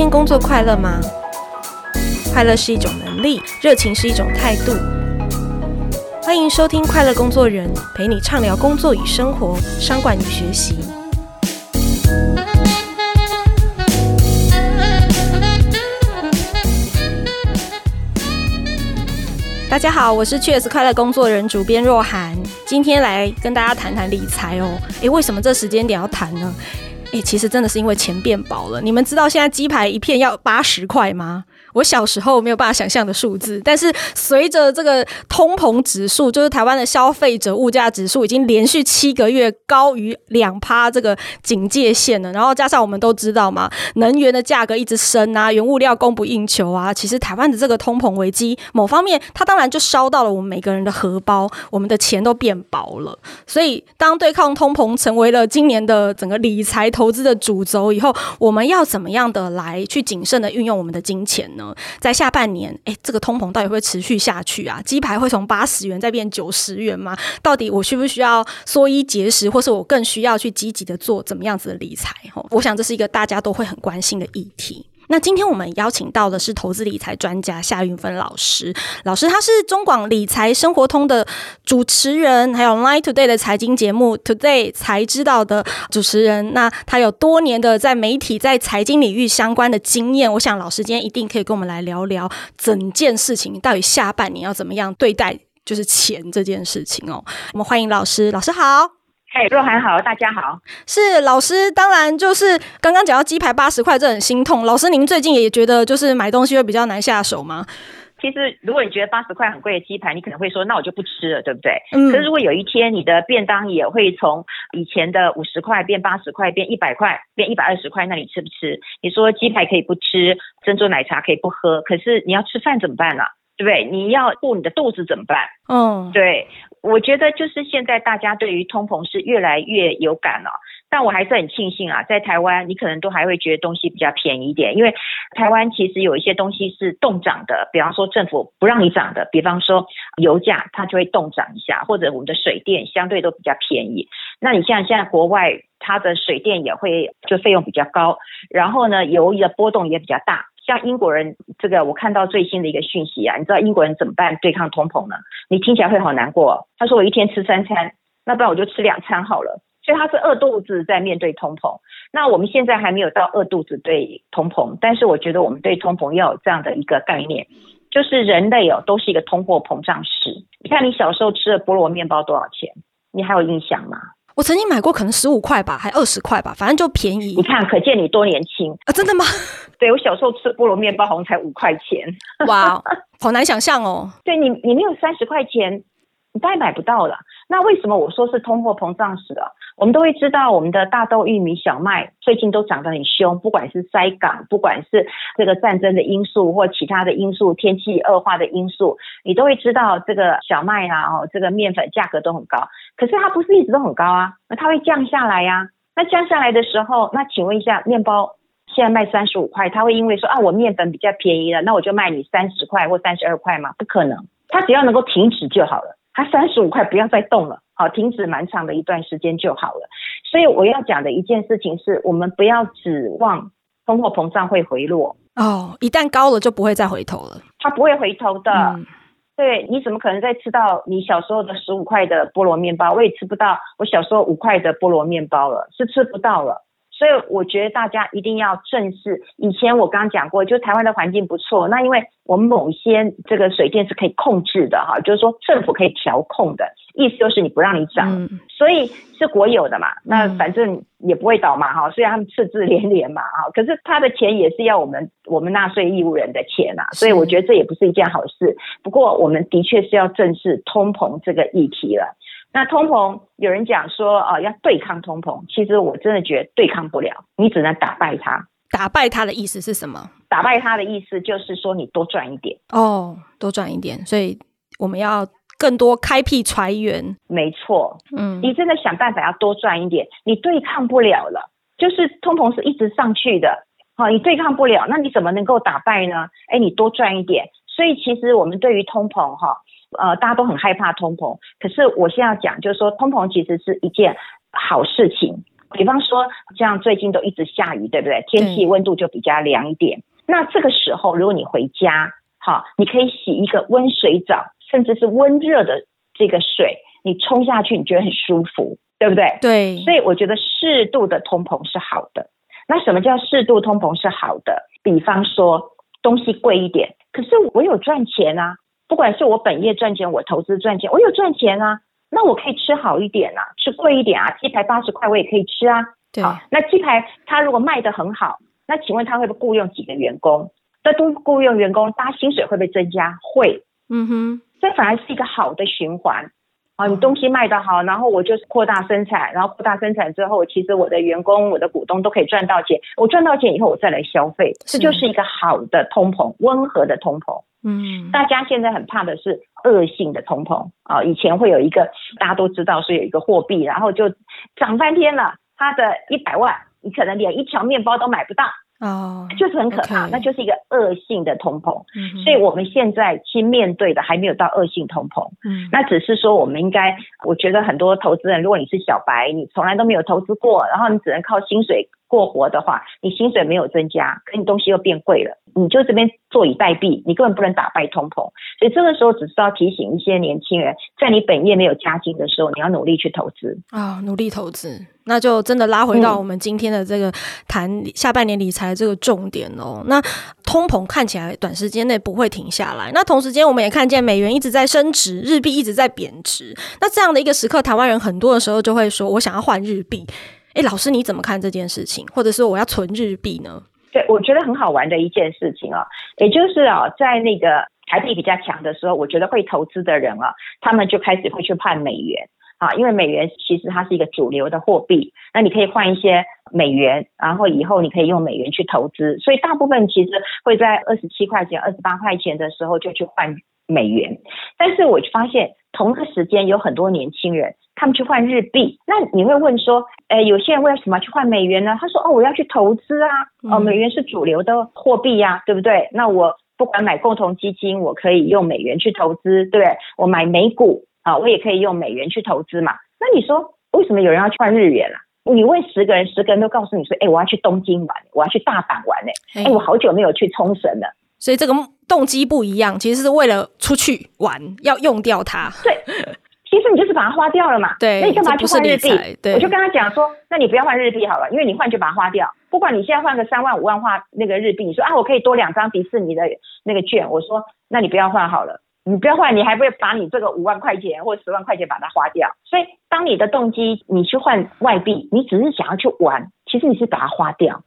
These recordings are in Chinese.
天工作快乐吗？快乐是一种能力，热情是一种态度。欢迎收听《快乐工作人》，陪你畅聊工作与生活、商管与学习。大家好，我是 chs 快乐工作人主编若涵，今天来跟大家谈谈理财哦。诶，为什么这时间点要谈呢？诶，其实真的是因为钱变薄了。你们知道现在鸡排一片要八十块吗？我小时候没有办法想象的数字，但是随着这个通膨指数，就是台湾的消费者物价指数已经连续七个月高于两趴这个警戒线了。然后加上我们都知道嘛，能源的价格一直升啊，原物料供不应求啊，其实台湾的这个通膨危机，某方面它当然就烧到了我们每个人的荷包，我们的钱都变薄了。所以当对抗通膨成为了今年的整个理财投资的主轴以后，我们要怎么样的来去谨慎的运用我们的金钱在下半年，哎，这个通膨到底会持续下去啊？鸡排会从八十元再变九十元吗？到底我需不需要缩衣节食，或是我更需要去积极的做怎么样子的理财？哦我想这是一个大家都会很关心的议题。那今天我们邀请到的是投资理财专家夏云芬老师，老师他是中广理财生活通的主持人，还有 Line Today 的财经节目 Today 才知道的主持人。那他有多年的在媒体在财经领域相关的经验，我想老师今天一定可以跟我们来聊聊整件事情到底下半年要怎么样对待就是钱这件事情哦。我们欢迎老师，老师好。嘿，若涵好，大家好。是老师，当然就是刚刚讲到鸡排八十块，这很心痛。老师，您最近也觉得就是买东西会比较难下手吗？其实，如果你觉得八十块很贵的鸡排，你可能会说，那我就不吃了，对不对？嗯。可是，如果有一天你的便当也会从以前的五十块变八十块，变一百块，变一百二十块，那你吃不吃？你说鸡排可以不吃，珍珠奶茶可以不喝，可是你要吃饭怎么办呢？对不对？你要顾你的肚子怎么办？嗯，对。我觉得就是现在大家对于通膨是越来越有感了，但我还是很庆幸啊，在台湾你可能都还会觉得东西比较便宜一点，因为台湾其实有一些东西是冻涨的，比方说政府不让你涨的，比方说油价它就会冻涨一下，或者我们的水电相对都比较便宜。那你像现在国外它的水电也会就费用比较高，然后呢油的波动也比较大。像英国人这个，我看到最新的一个讯息啊，你知道英国人怎么办对抗通膨呢？你听起来会好难过。他说我一天吃三餐，那不然我就吃两餐好了。所以他是饿肚子在面对通膨。那我们现在还没有到饿肚子对通膨，但是我觉得我们对通膨要有这样的一个概念，就是人类哦都是一个通货膨胀史。你看你小时候吃的菠萝面包多少钱？你还有印象吗？我曾经买过，可能十五块吧，还二十块吧，反正就便宜。你看，可见你多年轻啊！真的吗？对，我小时候吃菠萝面包好像才五块钱。哇，好难想象哦。对你，你没有三十块钱，你大概买不到了。那为什么我说是通货膨胀史啊？我们都会知道，我们的大豆、玉米、小麦最近都涨得很凶，不管是塞港，不管是这个战争的因素或其他的因素，天气恶化的因素，你都会知道这个小麦啊，哦，这个面粉价格都很高。可是它不是一直都很高啊，那它会降下来呀、啊。那降下来的时候，那请问一下，面包现在卖三十五块，它会因为说啊，我面粉比较便宜了，那我就卖你三十块或三十二块吗？不可能，它只要能够停止就好了。它三十五块不要再动了，好，停止蛮长的一段时间就好了。所以我要讲的一件事情是，我们不要指望通货膨胀会回落哦，一旦高了就不会再回头了，它不会回头的。嗯、对，你怎么可能再吃到你小时候的十五块的菠萝面包？我也吃不到我小时候五块的菠萝面包了，是吃不到了。所以我觉得大家一定要正视。以前我刚刚讲过，就台湾的环境不错，那因为我们某些这个水电是可以控制的哈，就是说政府可以调控的，意思就是你不让你涨，嗯、所以是国有的嘛，那反正也不会倒嘛哈。虽然他们赤字连连嘛哈，可是他的钱也是要我们我们纳税义务人的钱呐，所以我觉得这也不是一件好事。不过我们的确是要正视通膨这个议题了。那通膨，有人讲说啊、呃，要对抗通膨，其实我真的觉得对抗不了，你只能打败它。打败它的意思是什么？打败它的意思就是说你多赚一点哦，多赚一点。所以我们要更多开辟财源。没错，嗯，你真的想办法要多赚一点，你对抗不了了，就是通膨是一直上去的，好、哦，你对抗不了，那你怎么能够打败呢？哎，你多赚一点。所以其实我们对于通膨哈。呃，大家都很害怕通膨，可是我现在要讲，就是说通膨其实是一件好事情。比方说，像最近都一直下雨，对不对？天气温度就比较凉一点。那这个时候，如果你回家，好，你可以洗一个温水澡，甚至是温热的这个水，你冲下去，你觉得很舒服，对不对？对。所以我觉得适度的通膨是好的。那什么叫适度通膨是好的？比方说，东西贵一点，可是我有赚钱啊。不管是我本业赚钱，我投资赚钱，我有赚钱啊。那我可以吃好一点啊，吃贵一点啊。鸡排八十块我也可以吃啊。对。好，那鸡排它如果卖得很好，那请问他会不会雇佣几个员工？那多雇佣员工，大家薪水会不会增加？会。嗯哼。这反而是一个好的循环。啊，你东西卖得好，然后我就是扩大生产，然后扩大生产之后，其实我的员工、我的股东都可以赚到钱。我赚到钱以后，我再来消费，这就是一个好的通膨，温和的通膨。嗯，大家现在很怕的是恶性的通膨啊。以前会有一个大家都知道是有一个货币，然后就涨翻天了，它的一百万，你可能连一条面包都买不到。哦，就是很可怕.那就是一个恶性的通膨。嗯，所以我们现在去面对的还没有到恶性通膨。嗯，那只是说我们应该，我觉得很多投资人，如果你是小白，你从来都没有投资过，然后你只能靠薪水过活的话，你薪水没有增加，可你东西又变贵了，你就这边坐以待毙，你根本不能打败通膨。所以这个时候只是要提醒一些年轻人，在你本业没有加薪的时候，你要努力去投资啊，努力投资。那就真的拉回到我们今天的这个谈下半年理财这个重点哦。那通膨看起来短时间内不会停下来，那同时间我们也看见美元一直在升值，日币一直在贬值。那这样的一个时刻，台湾人很多的时候就会说：“我想要换日币。”诶，老师你怎么看这件事情？或者是我要存日币呢？对，我觉得很好玩的一件事情啊，也就是啊，在那个台币比较强的时候，我觉得会投资的人啊，他们就开始会去换美元。啊，因为美元其实它是一个主流的货币，那你可以换一些美元，然后以后你可以用美元去投资，所以大部分其实会在二十七块钱、二十八块钱的时候就去换美元。但是我发现同个时间有很多年轻人他们去换日币，那你会问说，诶，有些人为什么去换美元呢？他说，哦，我要去投资啊，哦，美元是主流的货币呀，对不对？那我不管买共同基金，我可以用美元去投资，对不对？我买美股。啊，我也可以用美元去投资嘛。那你说为什么有人要去换日元啊？你问十个人，十个人都告诉你说，哎，我要去东京玩，我要去大阪玩，哎，哎，我好久没有去冲绳了。所以这个动机不一样，其实是为了出去玩，要用掉它。对，其实你就是把它花掉了嘛。对，那你干嘛去换日币？对，我就跟他讲说，那你不要换日币好了，因为你换就把它花掉。不管你现在换个三万五万花那个日币，你说啊，我可以多两张迪士尼的那个券，我说那你不要换好了。你不要换，你还不会把你这个五万块钱或十万块钱把它花掉。所以，当你的动机你去换外币，你只是想要去玩，其实你是把它花掉。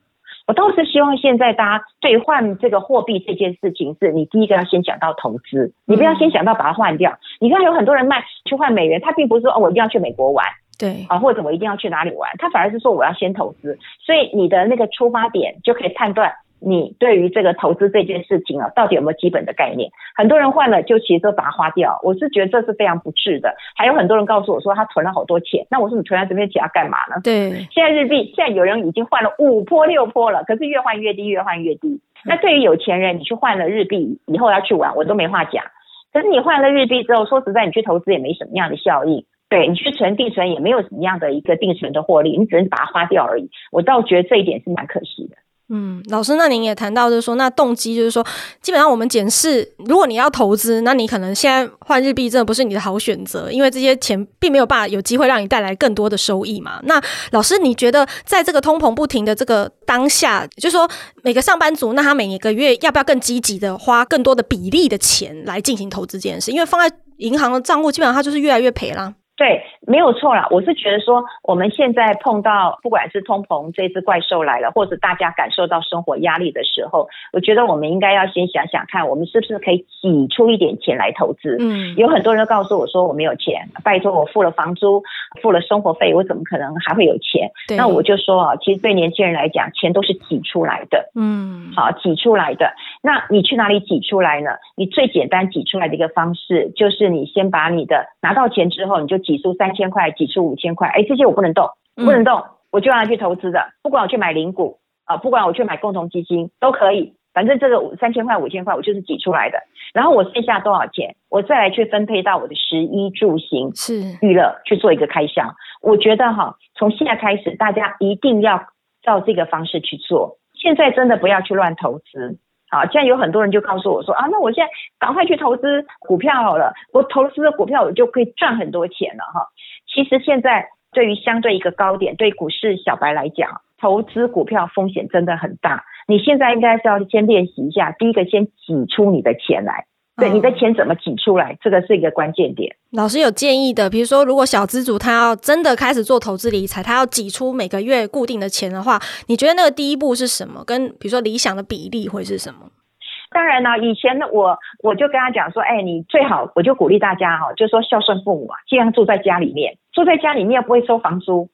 我倒是希望现在大家兑换这个货币这件事情，是你第一个要先想到投资，你不要先想到把它换掉。你看有很多人卖去换美元，他并不是说哦，我一定要去美国玩，对啊，或者我一定要去哪里玩，他反而是说我要先投资。所以你的那个出发点就可以判断。你对于这个投资这件事情啊，到底有没有基本的概念？很多人换了就其实都把它花掉，我是觉得这是非常不智的。还有很多人告诉我说他存了好多钱，那我说你存在这边钱要干嘛呢？对，现在日币现在有人已经换了五波六波了，可是越换越低，越换越低。那对于有钱人，你去换了日币以后要去玩，我都没话讲。可是你换了日币之后，说实在，你去投资也没什么样的效益。对，你去存定存也没有什么样的一个定存的获利，你只能把它花掉而已。我倒觉得这一点是蛮可惜的。嗯，老师，那您也谈到，就是说，那动机就是说，基本上我们检视，如果你要投资，那你可能现在换日币真的不是你的好选择，因为这些钱并没有办法有机会让你带来更多的收益嘛。那老师，你觉得在这个通膨不停的这个当下，就是说每个上班族，那他每一个月要不要更积极的花更多的比例的钱来进行投资这件事？因为放在银行的账户，基本上它就是越来越赔啦。对，没有错啦。我是觉得说，我们现在碰到不管是通膨这只怪兽来了，或者大家感受到生活压力的时候，我觉得我们应该要先想想看，我们是不是可以挤出一点钱来投资。嗯，有很多人告诉我说我没有钱，拜托我付了房租，付了生活费，我怎么可能还会有钱？那我就说啊，其实对年轻人来讲，钱都是挤出来的。嗯，好，挤出来的。那你去哪里挤出来呢？你最简单挤出来的一个方式，就是你先把你的拿到钱之后，你就挤出三千块，挤出五千块，哎，这些我不能动，不能动，我就让他去投资的，不管我去买零股啊，不管我去买共同基金都可以，反正这个三千块、五千块我就是挤出来的，然后我剩下多少钱，我再来去分配到我的食衣住行是娱乐去做一个开销。我觉得哈，从现在开始，大家一定要照这个方式去做。现在真的不要去乱投资啊！现在有很多人就告诉我说啊，那我现在赶快去投资股票好了，我投资的股票我就可以赚很多钱了哈。其实现在对于相对一个高点，对股市小白来讲，投资股票风险真的很大。你现在应该是要先练习一下，第一个先挤出你的钱来，对，你的钱怎么挤出来，这个是一个关键点。老师有建议的，比如说，如果小资主他要真的开始做投资理财，他要挤出每个月固定的钱的话，你觉得那个第一步是什么？跟比如说理想的比例会是什么？当然呢，以前呢，我我就跟他讲说，哎，你最好我就鼓励大家哈，就说孝顺父母啊，尽量住在家里面，住在家里面不会收房租。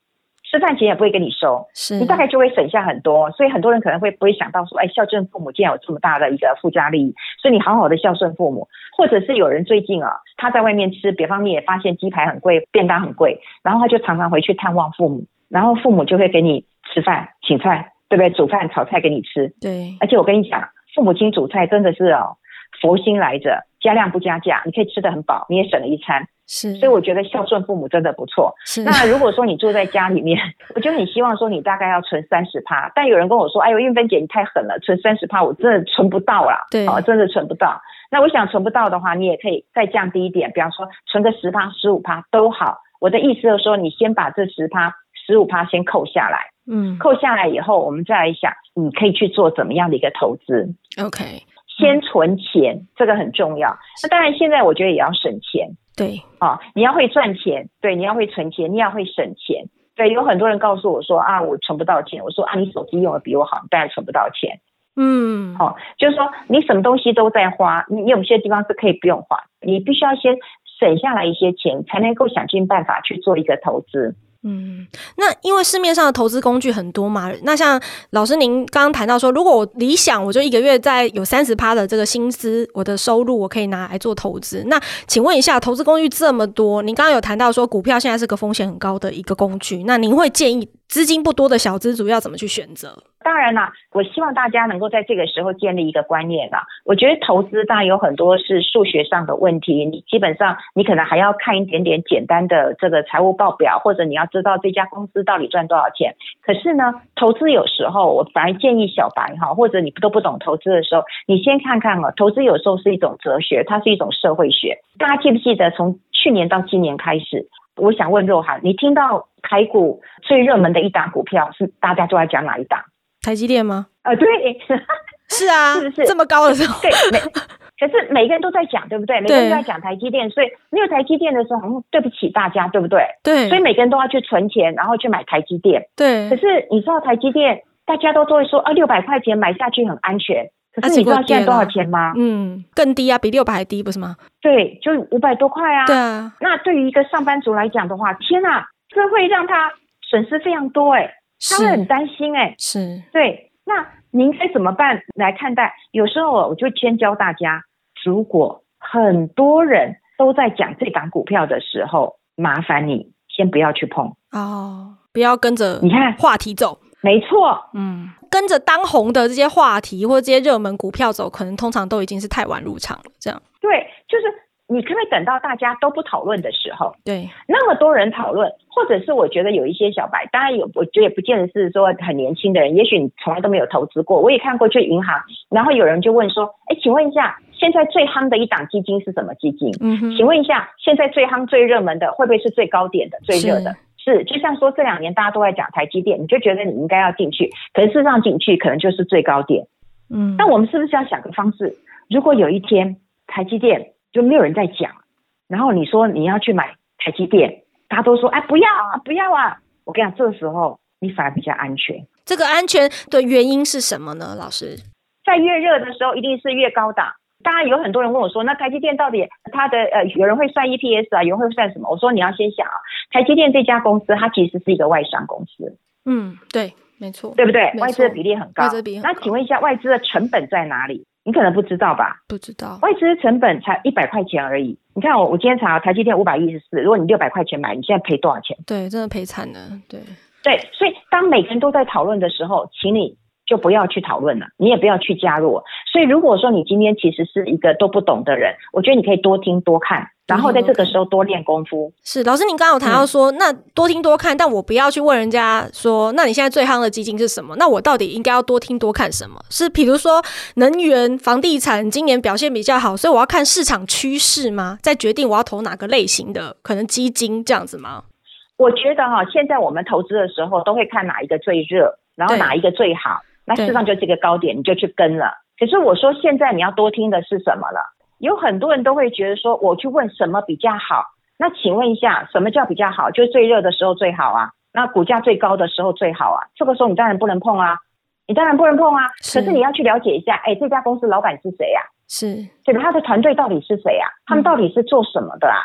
吃饭钱也不会跟你收，是你大概就会省下很多，所以很多人可能会不会想到说，哎，孝顺父母竟然有这么大的一个附加利益，所以你好好的孝顺父母，或者是有人最近啊，他在外面吃，别方面也发现鸡排很贵，便当很贵，然后他就常常回去探望父母，然后父母就会给你吃饭，请菜，对不对？煮饭炒菜给你吃，对，而且我跟你讲，父母亲煮菜真的是哦，佛心来着，加量不加价，你可以吃得很饱，你也省了一餐。是，所以我觉得孝顺父母真的不错。是，那如果说你住在家里面，我就很希望说你大概要存三十趴。但有人跟我说：“哎呦，运芬姐你太狠了，存三十趴我真的存不到啦。”对，哦，真的存不到。那我想存不到的话，你也可以再降低一点，比方说存个十趴、十五趴都好。我的意思就是说，你先把这十趴、十五趴先扣下来。嗯，扣下来以后，我们再来想，你可以去做怎么样的一个投资？OK，先存钱，这个很重要。那当然，现在我觉得也要省钱。对，啊、哦，你要会赚钱，对，你要会存钱，你要会省钱，对，有很多人告诉我说啊，我存不到钱，我说啊，你手机用的比我好，你当然存不到钱，嗯，哦，就是说你什么东西都在花，你有些地方是可以不用花，你必须要先省下来一些钱，才能够想尽办法去做一个投资。嗯，那因为市面上的投资工具很多嘛，那像老师您刚刚谈到说，如果我理想，我就一个月在有三十趴的这个薪资，我的收入我可以拿来做投资。那请问一下，投资工具这么多，您刚刚有谈到说股票现在是个风险很高的一个工具，那您会建议资金不多的小资主要怎么去选择？当然啦，我希望大家能够在这个时候建立一个观念啦。我觉得投资当然有很多是数学上的问题，你基本上你可能还要看一点点简单的这个财务报表，或者你要知道这家公司到底赚多少钱。可是呢，投资有时候我反而建议小白哈，或者你都不懂投资的时候，你先看看啊，投资有时候是一种哲学，它是一种社会学。大家记不记得从去年到今年开始，我想问若涵，你听到台股最热门的一档股票是大家都在讲哪一档？台积电吗？啊、呃，对，是啊，是不是这么高的时候？对，每可是每个人都在讲，对不对？每个人都在讲台积电，所以没有台积电的时候，好像对不起大家，对不对？对，所以每个人都要去存钱，然后去买台积电。对，可是你知道台积电，大家都都会说啊，六百块钱买下去很安全。可是你知道现在多少钱吗？嗯，更低啊，比六百还低，不是吗？对，就五百多块啊。对啊，那对于一个上班族来讲的话，天哪，这会让他损失非常多哎。他会很担心哎、欸，是对。那您该怎么办来看待？有时候我就先教大家，如果很多人都在讲这档股票的时候，麻烦你先不要去碰哦，不要跟着你看话题走。没错，嗯，跟着当红的这些话题或者这些热门股票走，可能通常都已经是太晚入场了。这样对，就是。你可不可以等到大家都不讨论的时候？对，那么多人讨论，或者是我觉得有一些小白，当然有，我觉得也不见得是说很年轻的人，也许你从来都没有投资过。我也看过去银行，然后有人就问说：“哎，请问一下，现在最夯的一档基金是什么基金？”嗯哼，请问一下，现在最夯、最热门的会不会是最高点的、最热的？是，就像说这两年大家都在讲台积电，你就觉得你应该要进去，可是事实上进去可能就是最高点。嗯，那我们是不是要想个方式？如果有一天台积电就没有人在讲，然后你说你要去买台积电，大家都说哎，不要啊，不要啊！我跟你讲，这个时候你反而比较安全。这个安全的原因是什么呢？老师，在越热的时候一定是越高档。当然有很多人问我说，那台积电到底它的呃，有人会算 EPS 啊，有人会算什么？我说你要先想啊，台积电这家公司它其实是一个外商公司。嗯，对，没错，对不对？外资的比例很高。外资比很高。那请问一下，外资的成本在哪里？你可能不知道吧？不知道，外资成本才一百块钱而已。你看我，我今天查台积电五百一十四，如果你六百块钱买，你现在赔多少钱？对，真的赔惨了。对，对，所以当每个人都在讨论的时候，请你就不要去讨论了，你也不要去加入。所以如果说你今天其实是一个都不懂的人，我觉得你可以多听多看。然后在这个时候多练功夫。是老师，您刚刚有谈到说，嗯、那多听多看，但我不要去问人家说，那你现在最夯的基金是什么？那我到底应该要多听多看什么？是比如说能源、房地产今年表现比较好，所以我要看市场趋势吗？再决定我要投哪个类型的可能基金这样子吗？我觉得哈，现在我们投资的时候都会看哪一个最热，然后哪一个最好，那事实上就这个高点你就去跟了。可是我说现在你要多听的是什么了？有很多人都会觉得说，我去问什么比较好？那请问一下，什么叫比较好？就是最热的时候最好啊，那股价最高的时候最好啊。这个时候你当然不能碰啊，你当然不能碰啊。可是你要去了解一下，哎，这家公司老板是谁呀？是，这个他的团队到底是谁呀？他们到底是做什么的啊？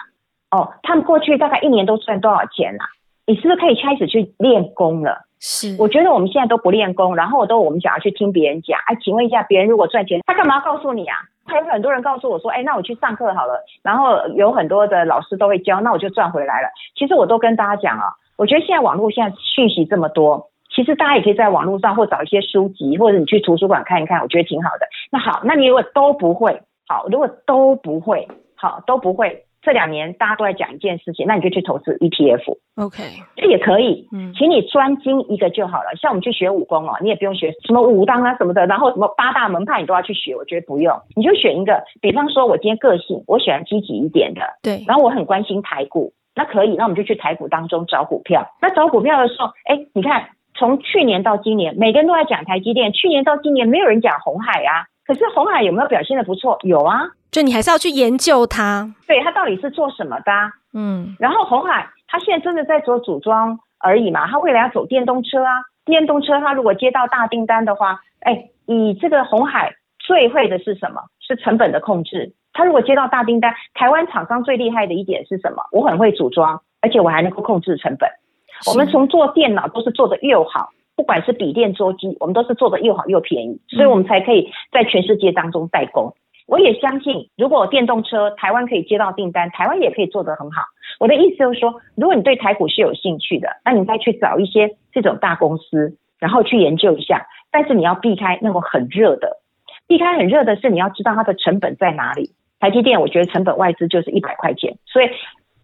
哦，他们过去大概一年都赚多少钱啊？你是不是可以开始去练功了？是，我觉得我们现在都不练功，然后都我们想要去听别人讲。哎，请问一下，别人如果赚钱，他干嘛要告诉你啊？还有很多人告诉我说：“哎，那我去上课好了。”然后有很多的老师都会教，那我就赚回来了。其实我都跟大家讲啊，我觉得现在网络现在讯息这么多，其实大家也可以在网络上或找一些书籍，或者你去图书馆看一看，我觉得挺好的。那好，那你如果都不会，好，如果都不会，好，都不会。这两年大家都在讲一件事情，那你就去投资 ETF，OK，这也可以，嗯，请你专精一个就好了。像我们去学武功哦，你也不用学什么武当啊什么的，然后什么八大门派你都要去学，我觉得不用，你就选一个。比方说，我今天个性我喜欢积极一点的，对，然后我很关心台股，那可以，那我们就去台股当中找股票。那找股票的时候，哎，你看从去年到今年，每个人都在讲台积电，去年到今年没有人讲红海啊，可是红海有没有表现的不错？有啊。就你还是要去研究它，对，它到底是做什么的？啊嗯，然后红海它现在真的在做组装而已嘛？它未来要走电动车啊，电动车它如果接到大订单的话，哎，以这个红海最会的是什么？是成本的控制。他如果接到大订单，台湾厂商最厉害的一点是什么？我很会组装，而且我还能够控制成本。我们从做电脑都是做的又好，不管是笔电、桌机，我们都是做的又好又便宜，所以我们才可以在全世界当中代工。我也相信，如果电动车台湾可以接到订单，台湾也可以做得很好。我的意思就是说，如果你对台股是有兴趣的，那你再去找一些这种大公司，然后去研究一下。但是你要避开那种很热的，避开很热的是你要知道它的成本在哪里。台积电，我觉得成本外资就是一百块钱，所以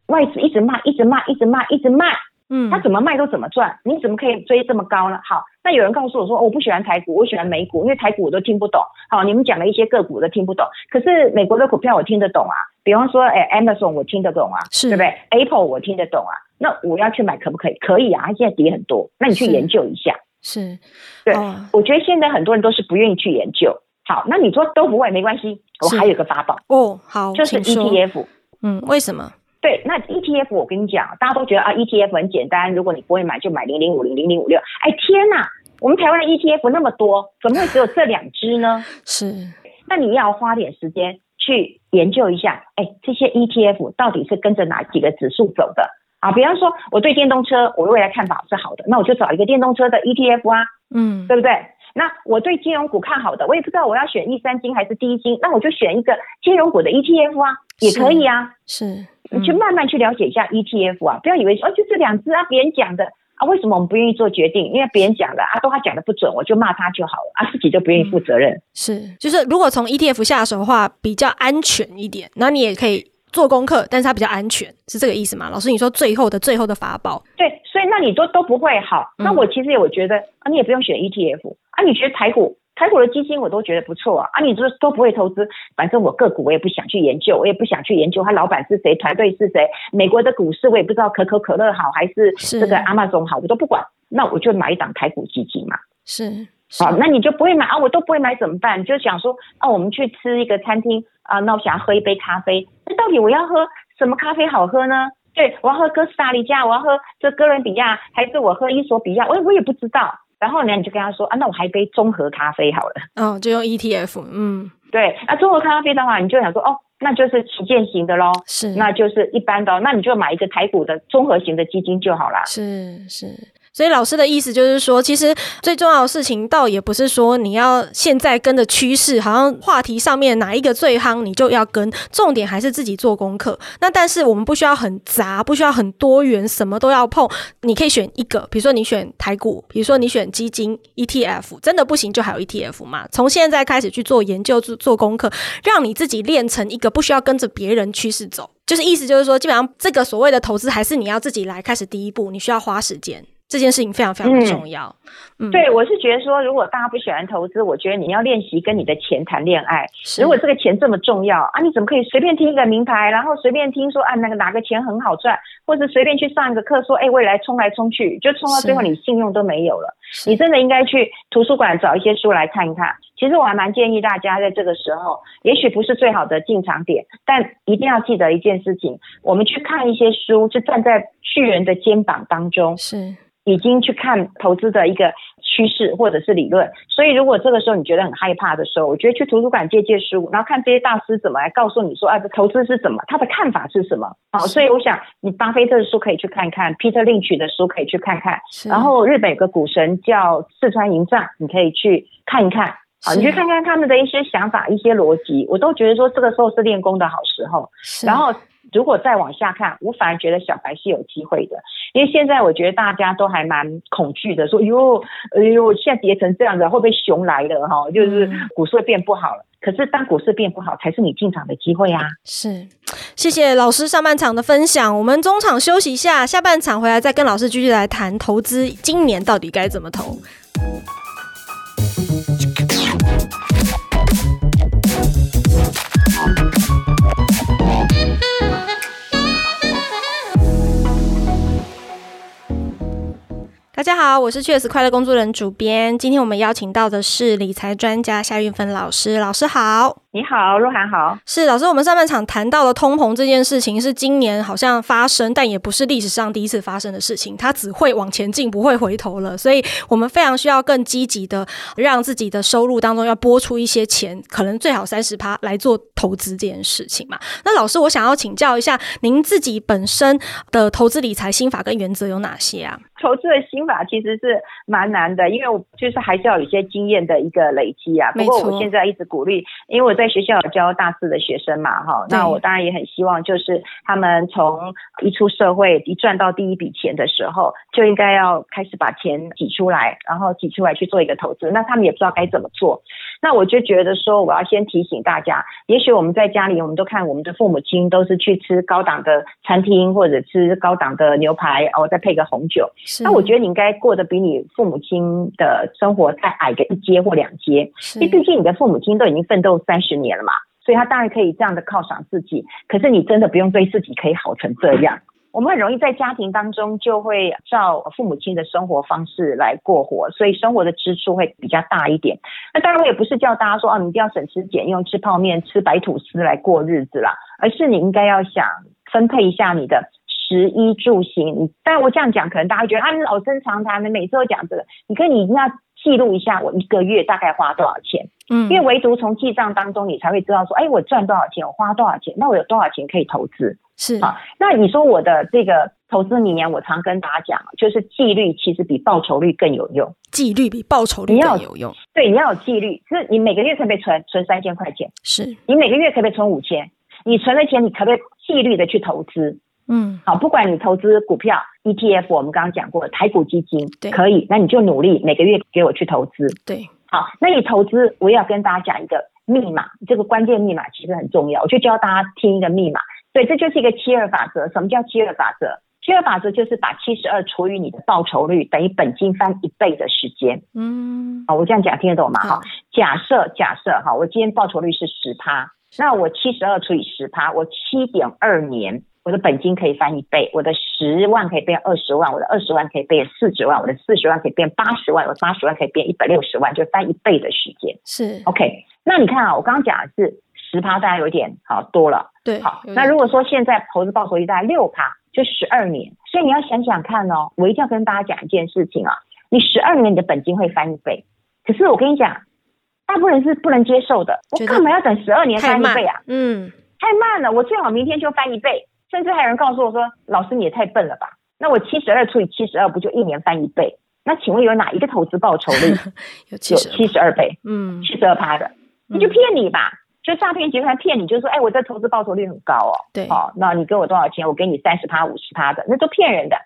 外资一直卖，一直卖，一直卖，一直卖。嗯，他怎么卖都怎么赚，你怎么可以追这么高呢？好，那有人告诉我说，哦，我不喜欢台股，我喜欢美股，因为台股我都听不懂。好，你们讲的一些个股我都听不懂，可是美国的股票我听得懂啊。比方说，哎，Amazon 我听得懂啊，是对不对？Apple 我听得懂啊。那我要去买可不可以？可以啊，它现在跌很多，那你去研究一下。是，对，哦，我觉得现在很多人都是不愿意去研究。好，那你说都不会没关系，我还有个法宝哦，好，就是 ETF。嗯，为什么？对，那 ETF 我跟你讲，大家都觉得啊，ETF 很简单，如果你不会买，就买零零五零、零零五六。哎，天哪，我们台湾的 ETF 那么多，怎么会只有这两只呢？是，那你要花点时间去研究一下，哎，这些 ETF 到底是跟着哪几个指数走的啊？比方说，我对电动车，我未来看法是好的，那我就找一个电动车的 ETF 啊，嗯，对不对？那我对金融股看好的，我也不知道我要选一三金还是第一金，那我就选一个金融股的 ETF 啊，也可以啊，是。是你去慢慢去了解一下 ETF 啊，不要以为说哦就这两只啊，别人讲的啊，为什么我们不愿意做决定？因为别人讲的啊，都他讲的不准，我就骂他就好了啊，自己就不愿意负责任。嗯、是，就是如果从 ETF 下手的话，比较安全一点，那你也可以做功课，但是它比较安全，是这个意思吗？老师，你说最后的最后的法宝？对，所以那你都都不会好，那我其实也我觉得、嗯、啊，你也不用选 ETF 啊，你觉得台股？台股的基金我都觉得不错啊，啊，你说都不会投资，反正我个股我也不想去研究，我也不想去研究他老板是谁，团队是谁，美国的股市我也不知道可口可乐好还是这个 Amazon 好，我都不管，那我就买一档台股基金嘛。是，好，那你就不会买啊？我都不会买怎么办？就想说啊，我们去吃一个餐厅啊，那我想要喝一杯咖啡，那到底我要喝什么咖啡好喝呢？对，我要喝哥斯达黎加，我要喝这哥伦比亚，还是我喝伊索比亚？我我也不知道。然后呢，你就跟他说啊，那我还一杯综合咖啡好了。哦，就用 ETF，嗯，对。那综合咖啡的话，你就想说哦，那就是旗舰型的喽，是，那就是一般的，那你就买一个台股的综合型的基金就好了。是是。所以老师的意思就是说，其实最重要的事情，倒也不是说你要现在跟着趋势，好像话题上面哪一个最夯，你就要跟。重点还是自己做功课。那但是我们不需要很杂，不需要很多元，什么都要碰。你可以选一个，比如说你选台股，比如说你选基金 ETF，真的不行就还有 ETF 嘛。从现在开始去做研究、做做功课，让你自己练成一个不需要跟着别人趋势走。就是意思就是说，基本上这个所谓的投资还是你要自己来开始第一步，你需要花时间。这件事情非常非常的重要。嗯，嗯对，我是觉得说，如果大家不喜欢投资，我觉得你要练习跟你的钱谈恋爱。如果这个钱这么重要啊，你怎么可以随便听一个名牌，然后随便听说啊那个哪个钱很好赚，或者随便去上一个课说，哎，未来冲来冲去，就冲到最后你信用都没有了。你真的应该去图书馆找一些书来看一看。其实我还蛮建议大家在这个时候，也许不是最好的进场点，但一定要记得一件事情：我们去看一些书，是站在巨人的肩膀当中。是。已经去看投资的一个趋势或者是理论，所以如果这个时候你觉得很害怕的时候，我觉得去图书馆借借书，然后看这些大师怎么来告诉你说，啊，这投资是怎么，他的看法是什么。好，所以我想你巴菲特的书可以去看看，Peter Lynch 的书可以去看看，然后日本有个股神叫四川银藏，你可以去看一看。好，你去看看他们的一些想法、一些逻辑，我都觉得说这个时候是练功的好时候。然后。如果再往下看，我反而觉得小白是有机会的，因为现在我觉得大家都还蛮恐惧的，说哟，哎呦，现在跌成这样子，会不会熊来了哈？就是股市会变不好了。可是当股市变不好，才是你进场的机会啊！是，谢谢老师上半场的分享，我们中场休息一下，下半场回来再跟老师继续来谈投资，今年到底该怎么投。Música 大家好，我是确实快乐工作人主编。今天我们邀请到的是理财专家夏运芬老师，老师好。你好，若涵好。是老师，我们上半场谈到了通膨这件事情，是今年好像发生，但也不是历史上第一次发生的事情。它只会往前进，不会回头了。所以我们非常需要更积极的，让自己的收入当中要拨出一些钱，可能最好三十趴来做投资这件事情嘛。那老师，我想要请教一下，您自己本身的投资理财心法跟原则有哪些啊？投资的心法其实是蛮难的，因为我就是还是要有一些经验的一个累积啊。不过我现在一直鼓励，因为我。在学校教大四的学生嘛，哈，那我当然也很希望，就是他们从一出社会，一赚到第一笔钱的时候，就应该要开始把钱挤出来，然后挤出来去做一个投资。那他们也不知道该怎么做，那我就觉得说，我要先提醒大家，也许我们在家里，我们都看我们的父母亲都是去吃高档的餐厅，或者吃高档的牛排，哦，再配个红酒。那我觉得你应该过得比你父母亲的生活再矮个一阶或两阶，因为毕竟你的父母亲都已经奋斗三十。十年了嘛，所以他当然可以这样的犒赏自己。可是你真的不用对自己可以好成这样。我们很容易在家庭当中就会照父母亲的生活方式来过活，所以生活的支出会比较大一点。那当然我也不是叫大家说啊，你一定要省吃俭用，吃泡面、吃白吐司来过日子啦，而是你应该要想分配一下你的食衣住行。当然我这样讲，可能大家觉得啊，你老生常谈的，每次都讲这个。你可以你一定要记录一下，我一个月大概花多少钱。嗯，因为唯独从记账当中，你才会知道说，哎，我赚多少钱，我花多少钱，那我有多少钱可以投资？是啊，那你说我的这个投资理念，我常跟大家讲，就是纪律其实比报酬率更有用。纪律比报酬率更有用。对，你要有纪律，就是你每个月可不可以存存三千块钱？是你每个月可不可以存五千？你存了钱，你可不可以纪律的去投资？嗯，好，不管你投资股票、ETF，我们刚刚讲过的台股基金，对，可以，那你就努力每个月给我去投资。对。好，那你投资，我也要跟大家讲一个密码，这个关键密码其实很重要，我就教大家听一个密码。对，这就是一个七二法则。什么叫七二法则？七二法则就是把七十二除以你的报酬率，等于本金翻一倍的时间。嗯，好，我这样讲听得懂吗？好，假设假设哈，我今天报酬率是十趴，那我七十二除以十趴，我七点二年。我的本金可以翻一倍，我的十万可以变二十万，我的二十万可以变四十万，我的四十万可以变八十万，我的八十万可以变一百六十万，就翻一倍的时间。是 OK。那你看啊，我刚刚讲的是十趴，大概有点好多了。对，好。那如果说现在投资报酬率大概六趴，就十二年。所以你要想想看哦，我一定要跟大家讲一件事情啊，你十二年你的本金会翻一倍，可是我跟你讲，大部分人是不能接受的。我干嘛要等十二年翻一倍啊？嗯，太慢了，我最好明天就翻一倍。甚至还有人告诉我说：“老师，你也太笨了吧？那我七十二除以七十二，不就一年翻一倍？那请问有哪一个投资报酬率 有七十二倍？嗯，七十二趴的，你就骗你吧，就诈骗集团骗你，就说，哎，我这投资报酬率很高哦，对，哦，那你给我多少钱？我给你三十趴、五十趴的，那都骗人的。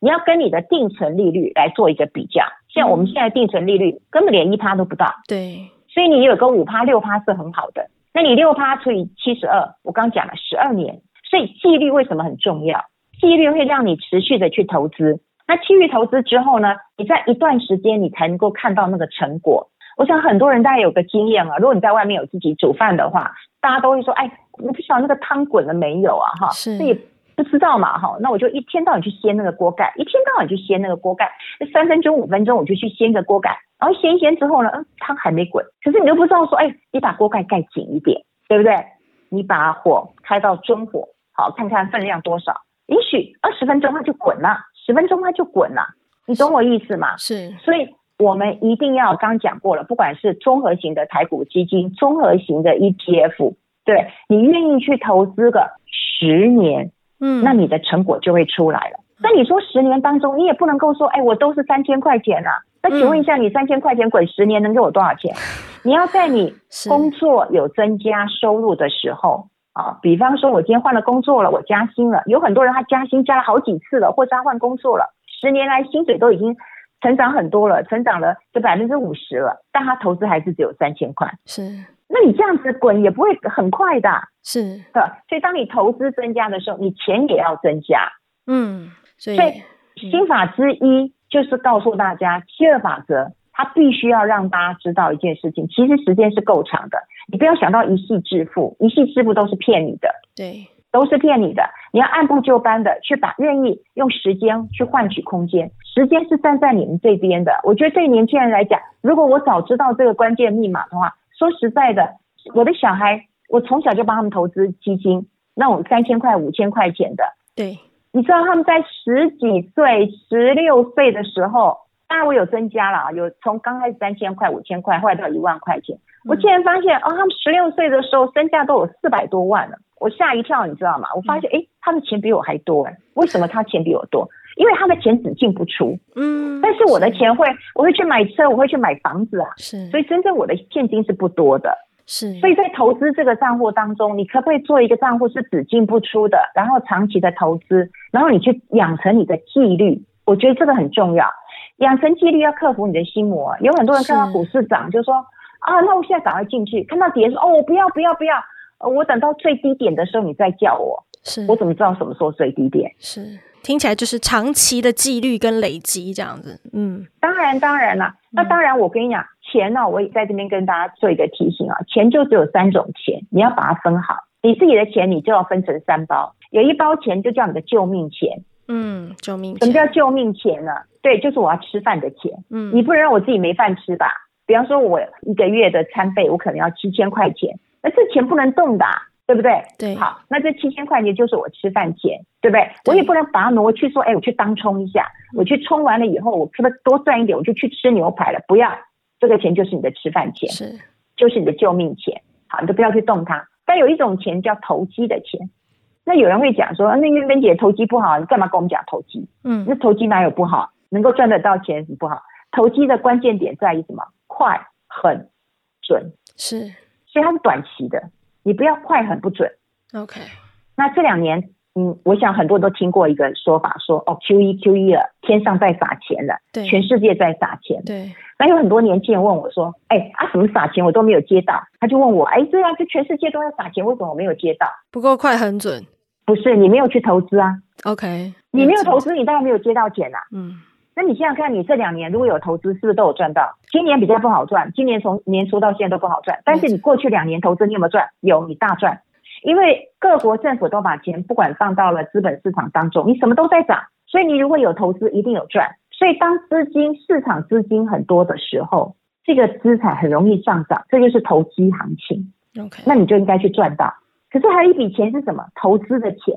你要跟你的定存利率来做一个比较，像我们现在定存利率根本连一趴都不到，对，所以你有个五趴、六趴是很好的。那你六趴除以七十二，我刚讲了十二年，所以纪律为什么很重要？纪律会让你持续的去投资。那继续投资之后呢？你在一段时间你才能够看到那个成果。我想很多人大家有个经验啊，如果你在外面有自己煮饭的话，大家都会说：“哎，我不晓得那个汤滚了没有啊？”哈，是，这也不知道嘛，哈。那我就一天到晚去掀那个锅盖，一天到晚去掀那个锅盖，三分钟五分钟我就去掀个锅盖，然后掀一掀之后呢，嗯，汤还没滚，可是你又不知道说：“哎，你把锅盖盖紧一点，对不对？你把火开到中火，好，看看分量多少，也许二十分钟它就滚了。”十分钟它就滚了，你懂我意思吗？是，所以我们一定要刚讲过了，不管是综合型的台股基金，综合型的 ETF，对，你愿意去投资个十年，嗯，那你的成果就会出来了。那、嗯、你说十年当中，你也不能够说，哎，我都是三千块钱啊。那请问一下，你三千块钱滚十年能给我多少钱？嗯、你要在你工作有增加收入的时候。啊，比方说，我今天换了工作了，我加薪了。有很多人他加薪加了好几次了，或者他换工作了，十年来薪水都已经成长很多了，成长了就百分之五十了，但他投资还是只有三千块。是，那你这样子滚也不会很快的。是的，所以当你投资增加的时候，你钱也要增加。嗯，所以，所以心法之一就是告诉大家七二法则。他必须要让大家知道一件事情，其实时间是够长的。你不要想到一夕致富，一夕致富都是骗你的，对，都是骗你的。你要按部就班的去把愿意用时间去换取空间，时间是站在你们这边的。我觉得对年轻人来讲，如果我早知道这个关键密码的话，说实在的，我的小孩，我从小就帮他们投资基金，那种三千块、五千块钱的，对，你知道他们在十几岁、十六岁的时候。当然我有增加了啊，有从刚开始三千块、五千块，后来到一万块钱。我竟然发现哦，他们十六岁的时候身价都有四百多万了，我吓一跳，你知道吗？我发现哎，他的钱比我还多哎，为什么他钱比我多？因为他的钱只进不出，嗯，但是我的钱会，我会去买车，我会去买房子啊，是，所以真正我的现金是不多的，是，所以在投资这个账户当中，你可不可以做一个账户是只进不出的，然后长期的投资，然后你去养成你的纪律，我觉得这个很重要。养成纪律要克服你的心魔，有很多人看到股市涨就说啊，那我现在赶快进去；看到跌说哦，我不要不要不要，我等到最低点的时候你再叫我。是，我怎么知道什么时候最低点？是，听起来就是长期的纪律跟累积这样子。嗯，当然当然啦。那当然我跟你讲，钱呢，我也在这边跟大家做一个提醒啊，钱就只有三种钱，你要把它分好。你自己的钱你就要分成三包，有一包钱就叫你的救命钱。嗯，救命钱。什么叫救命钱呢？对，就是我要吃饭的钱。嗯，你不能让我自己没饭吃吧？比方说，我一个月的餐费，我可能要七千块钱，那这钱不能动的，对不对？对。好，那这七千块钱就是我吃饭钱，对不对？对，我也不能把它挪去说，哎，我去当冲一下，我去冲完了以后，我是不是多赚一点，我就去吃牛排了？不要，这个钱就是你的吃饭钱，是，就是你的救命钱。好，你都不要去动它。但有一种钱叫投机的钱。那有人会讲说，那韵芬姐投机不好，你干嘛跟我们讲投机？嗯，那投机哪有不好？能够赚得到钱是不好。投机的关键点在于什么？快、很、准。是，所以它是短期的，你不要快、很、不准。OK。那这两年，嗯，我想很多人都听过一个说法，说哦，Q 一 Q 一了，天上在撒钱了，对，全世界在撒钱。对。那有很多年轻人问我说，哎，啊，什么撒钱我都没有接到？他就问我，哎，对啊，这全世界都在撒钱，为什么我没有接到？不够快、很准。不是你没有去投资啊？OK，你没有投资，你当然没有接到钱啦、啊。嗯，那你想想看，你这两年如果有投资，是不是都有赚到？今年比较不好赚，今年从年初到现在都不好赚。但是你过去两年投资，你有没有赚？有，你大赚，因为各国政府都把钱不管放到了资本市场当中，你什么都在涨，所以你如果有投资，一定有赚。所以当资金市场资金很多的时候，这个资产很容易上涨，这就是投机行情。OK，那你就应该去赚到。可是还有一笔钱是什么？投资的钱，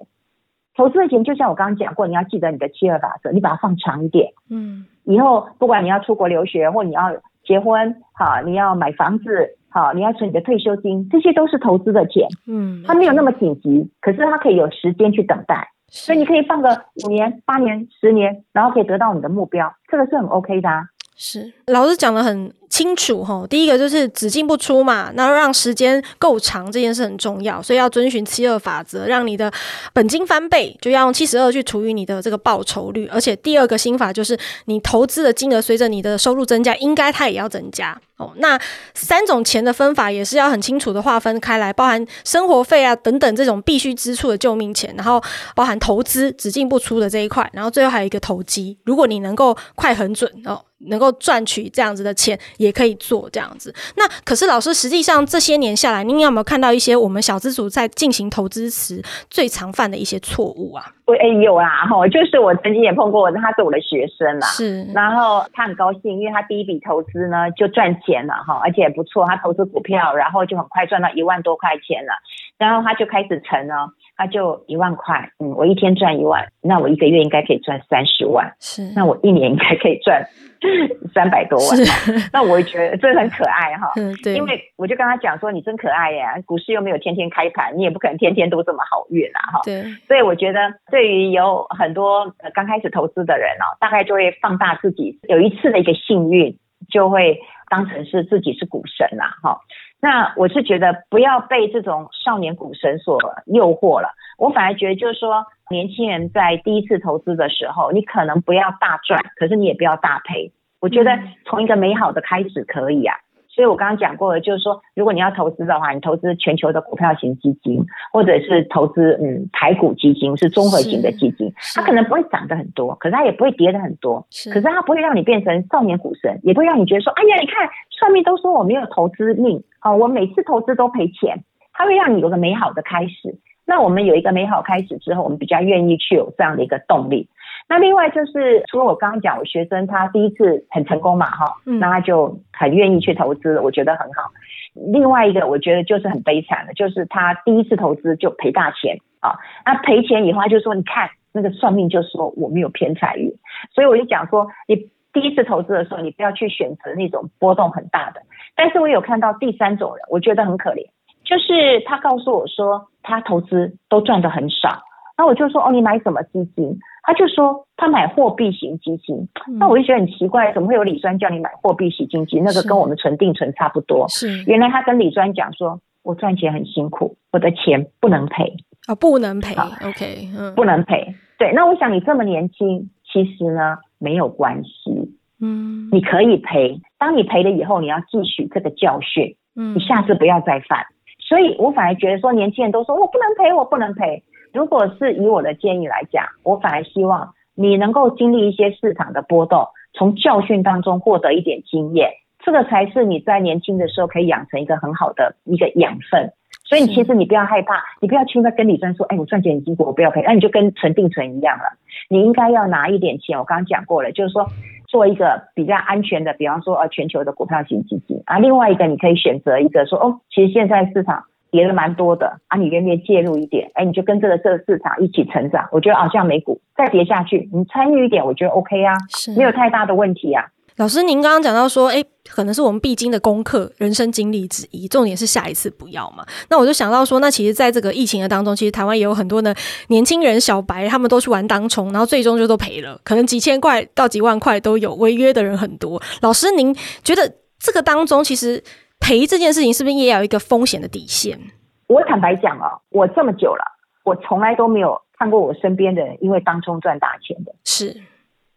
投资的钱就像我刚刚讲过，你要记得你的七二法则，你把它放长一点。嗯，以后不管你要出国留学，或你要结婚，好，你要买房子，好，你要存你的退休金，这些都是投资的钱。嗯，它没有那么紧急，可是它可以有时间去等待。所以你可以放个五年、八年、十年，然后可以得到你的目标，这个是很 OK 的啊。是，老师讲的很清楚哈。第一个就是只进不出嘛，那让时间够长这件事很重要，所以要遵循七二法则，让你的本金翻倍，就要用七十二去除以你的这个报酬率。而且第二个心法就是，你投资的金额随着你的收入增加，应该它也要增加哦。那三种钱的分法也是要很清楚的划分开来，包含生活费啊等等这种必须支出的救命钱，然后包含投资只进不出的这一块，然后最后还有一个投机，如果你能够快很准哦。能够赚取这样子的钱，也可以做这样子。那可是老师，实际上这些年下来，您有没有看到一些我们小资族在进行投资时最常犯的一些错误啊？我哎有啊，哈，就是我曾经也碰过，他是我的学生啦。是，然后他很高兴，因为他第一笔投资呢就赚钱了哈，而且不错，他投资股票，然后就很快赚到一万多块钱了，然后他就开始存了。他就一万块，嗯，我一天赚一万，那我一个月应该可以赚三十万，是，那我一年应该可以赚 三百多万，那我也觉得这很可爱哈，嗯，对，因为我就跟他讲说，你真可爱耶，股市又没有天天开盘，你也不可能天天都这么好运啊，哈，对，所以我觉得对于有很多刚开始投资的人哦，大概就会放大自己有一次的一个幸运，就会当成是自己是股神啦，哈。那我是觉得不要被这种少年股神所诱惑了。我反而觉得就是说，年轻人在第一次投资的时候，你可能不要大赚，可是你也不要大赔。我觉得从一个美好的开始可以啊。所以我刚刚讲过了，就是说，如果你要投资的话，你投资全球的股票型基金，或者是投资嗯台股基金，是综合型的基金，它可能不会涨得很多，可是它也不会跌得很多，可是它不会让你变成少年股神，也不会让你觉得说，哎呀，你看算命都说我没有投资命啊，我每次投资都赔钱，它会让你有个美好的开始。那我们有一个美好开始之后，我们比较愿意去有这样的一个动力。那另外就是，除了我刚刚讲，我学生他第一次很成功嘛，哈，那他就很愿意去投资，我觉得很好。另外一个我觉得就是很悲惨的，就是他第一次投资就赔大钱啊。那赔钱以后他就说，你看那个算命就说我没有偏财运，所以我就讲说，你第一次投资的时候，你不要去选择那种波动很大的。但是我有看到第三种人，我觉得很可怜，就是他告诉我说，他投资都赚得很少。那我就说，哦，你买什么基金？他就说他买货币型基金，嗯，那我就觉得很奇怪，怎么会有李专叫你买货币型基金？那个跟我们存定存差不多。是，原来他跟李专讲说，我赚钱很辛苦，我的钱不能赔啊，不能赔。OK，嗯，不能赔。对，那我想你这么年轻，其实呢没有关系，嗯，你可以赔。当你赔了以后，你要汲取这个教训，嗯，你下次不要再犯。所以我反而觉得说，年轻人都说我不能赔，我不能赔。如果是以我的建议来讲，我反而希望你能够经历一些市场的波动，从教训当中获得一点经验，这个才是你在年轻的时候可以养成一个很好的一个养分。所以其实你不要害怕，你不要轻易跟李专说，哎，我赚钱很辛苦，我不要赔，那你就跟存定存一样了。你应该要拿一点钱，我刚刚讲过了，就是说做一个比较安全的，比方说呃全球的股票型基金啊。另外一个你可以选择一个说，哦，其实现在市场。跌了蛮多的啊，你愿不愿意介入一点？哎，你就跟这个这个市场一起成长。我觉得好，像美股再跌下去，你参与一点，我觉得 OK 啊，是没有太大的问题啊。老师，您刚刚讲到说，哎，可能是我们必经的功课、人生经历之一。重点是下一次不要嘛。那我就想到说，那其实在这个疫情的当中，其实台湾也有很多的年轻人、小白，他们都去玩当冲，然后最终就都赔了，可能几千块到几万块都有，违约的人很多。老师，您觉得这个当中其实？赔这件事情是不是也有一个风险的底线？我坦白讲哦，我这么久了，我从来都没有看过我身边的人因为当冲赚大钱的。是，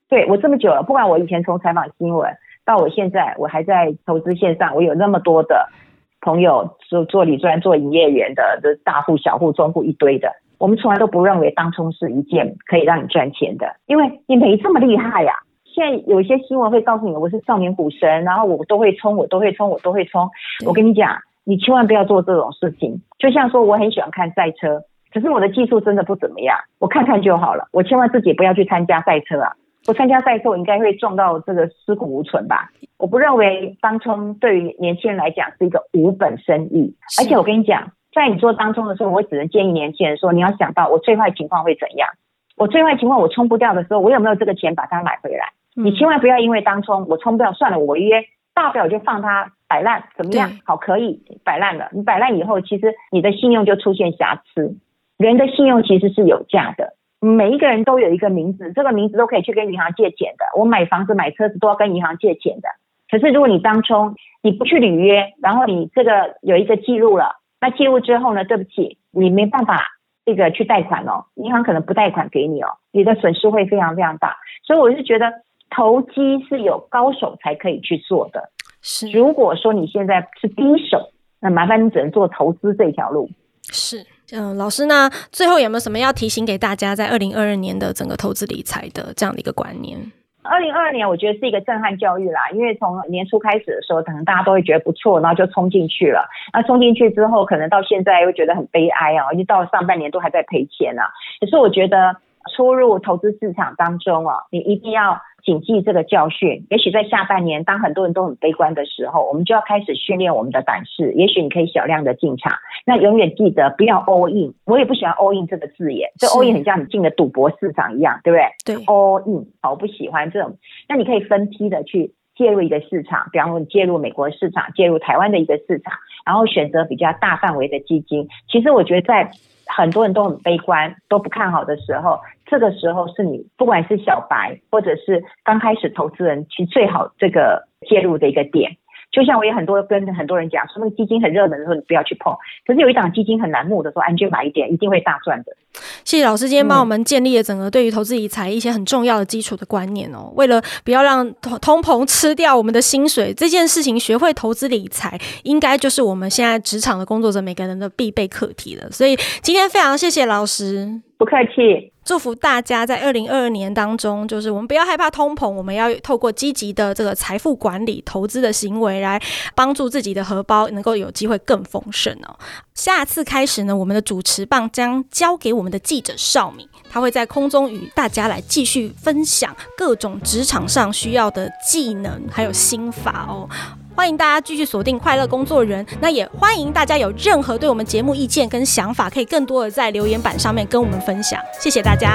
对，我这么久了，不管我以前从采访新闻到我现在，我还在投资线上，我有那么多的朋友做做理专、做营业员的，这大户、小户、中户一堆的，我们从来都不认为当冲是一件可以让你赚钱的，因为你没这么厉害呀、啊。现在有一些新闻会告诉你，我是少年股神，然后我都会冲，我都会冲，我都会冲。我跟你讲，你千万不要做这种事情。就像说，我很喜欢看赛车，可是我的技术真的不怎么样，我看看就好了。我千万自己不要去参加赛车啊！我参加赛车，我应该会撞到这个尸骨无存吧？我不认为当冲对于年轻人来讲是一个无本生意。而且我跟你讲，在你做当冲的时候，我只能建议年轻人说，你要想到我最坏情况会怎样。我最坏情况我冲不掉的时候，我有没有这个钱把它买回来？你千万不要因为当冲我冲不掉，算了，我违约，大不了就放它摆烂，怎么样？好，可以摆烂了。你摆烂以后，其实你的信用就出现瑕疵。人的信用其实是有价的，每一个人都有一个名字，这个名字都可以去跟银行借钱的。我买房子、买车子都要跟银行借钱的。可是如果你当初你不去履约，然后你这个有一个记录了，那记录之后呢？对不起，你没办法这个去贷款哦，银行可能不贷款给你哦，你的损失会非常非常大。所以我是觉得投机是有高手才可以去做的。是，如果说你现在是低手，那麻烦你只能做投资这条路。是。嗯，老师呢，最后有没有什么要提醒给大家，在二零二二年的整个投资理财的这样的一个观念？二零二二年我觉得是一个震撼教育啦，因为从年初开始的时候，可能大家都会觉得不错，然后就冲进去了。那冲进去之后，可能到现在又觉得很悲哀啊，因为到了上半年都还在赔钱啊。可是我觉得初入投资市场当中啊，你一定要。谨记这个教训，也许在下半年，当很多人都很悲观的时候，我们就要开始训练我们的胆识。也许你可以小量的进场，那永远记得不要 all in。我也不喜欢 all in 这个字眼，这 all in 很像你进了赌博市场一样，对不对？对，all in，好，我不喜欢这种。那你可以分批的去介入一个市场，比方说你介入美国市场，介入台湾的一个市场，然后选择比较大范围的基金。其实我觉得在很多人都很悲观、都不看好的时候，这个时候是你不管是小白或者是刚开始投资人，其实最好这个介入的一个点。就像我也很多跟很多人讲说，那个基金很热门的时候，你不要去碰。可是有一档基金很难募的时候，安全买一点，一定会大赚的。谢谢老师，今天帮我们建立了整个对于投资理财一些很重要的基础的观念哦。为了不要让通通膨吃掉我们的薪水，这件事情学会投资理财，应该就是我们现在职场的工作者每个人的必备课题了。所以今天非常谢谢老师，不客气。祝福大家在二零二二年当中，就是我们不要害怕通膨，我们要透过积极的这个财富管理、投资的行为来帮助自己的荷包能够有机会更丰盛哦。下次开始呢，我们的主持棒将交给我我们的记者邵敏，他会在空中与大家来继续分享各种职场上需要的技能还有心法哦。欢迎大家继续锁定快乐工作人，那也欢迎大家有任何对我们节目意见跟想法，可以更多的在留言板上面跟我们分享。谢谢大家。